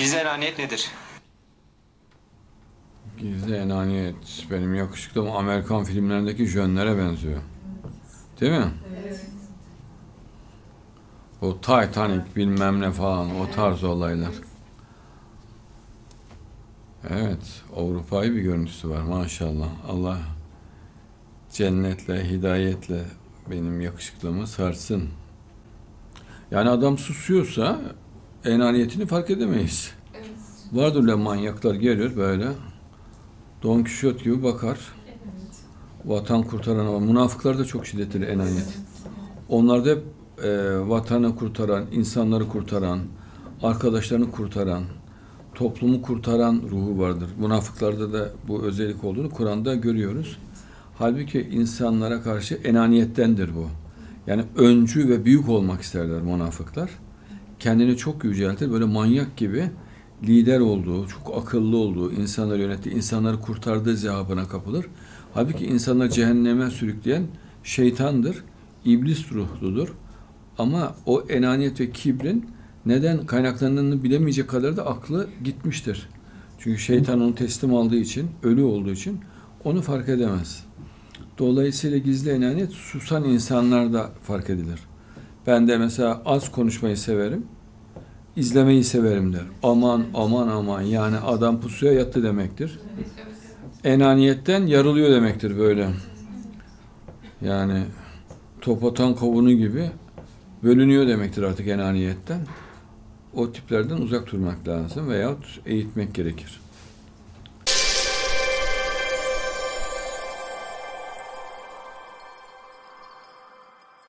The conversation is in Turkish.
Gizli enaniyet nedir? Gizli enaniyet benim yakışıklım Amerikan filmlerindeki jönlere benziyor. Değil mi? O Titanic bilmem ne falan o tarz olaylar. Evet, Avrupa'yı bir görüntüsü var maşallah. Allah cennetle, hidayetle benim yakışıklığımı sarsın. Yani adam susuyorsa enaniyetini fark edemeyiz. Vardır öyle manyaklar gelir böyle. Don Kişot gibi bakar. Vatan kurtaran ama münafıklar da çok şiddetli enaniyet. Onlar da hep e, vatanı kurtaran, insanları kurtaran, arkadaşlarını kurtaran, toplumu kurtaran ruhu vardır. Münafıklarda da bu özellik olduğunu Kur'an'da görüyoruz. Halbuki insanlara karşı enaniyettendir bu. Yani öncü ve büyük olmak isterler münafıklar. Kendini çok yüceltir, böyle manyak gibi lider olduğu, çok akıllı olduğu, insanları yönettiği, insanları kurtardığı cevabına kapılır. Halbuki insanları cehenneme sürükleyen şeytandır, iblis ruhludur. Ama o enaniyet ve kibrin neden kaynaklandığını bilemeyecek kadar da aklı gitmiştir. Çünkü şeytan onu teslim aldığı için, ölü olduğu için onu fark edemez. Dolayısıyla gizli enaniyet susan insanlarda fark edilir. Ben de mesela az konuşmayı severim, izlemeyi severim der. Aman aman aman yani adam pusuya yattı demektir. Enaniyetten yarılıyor demektir böyle. Yani top atan kovunu gibi bölünüyor demektir artık enaniyetten. O tiplerden uzak durmak lazım veyahut eğitmek gerekir.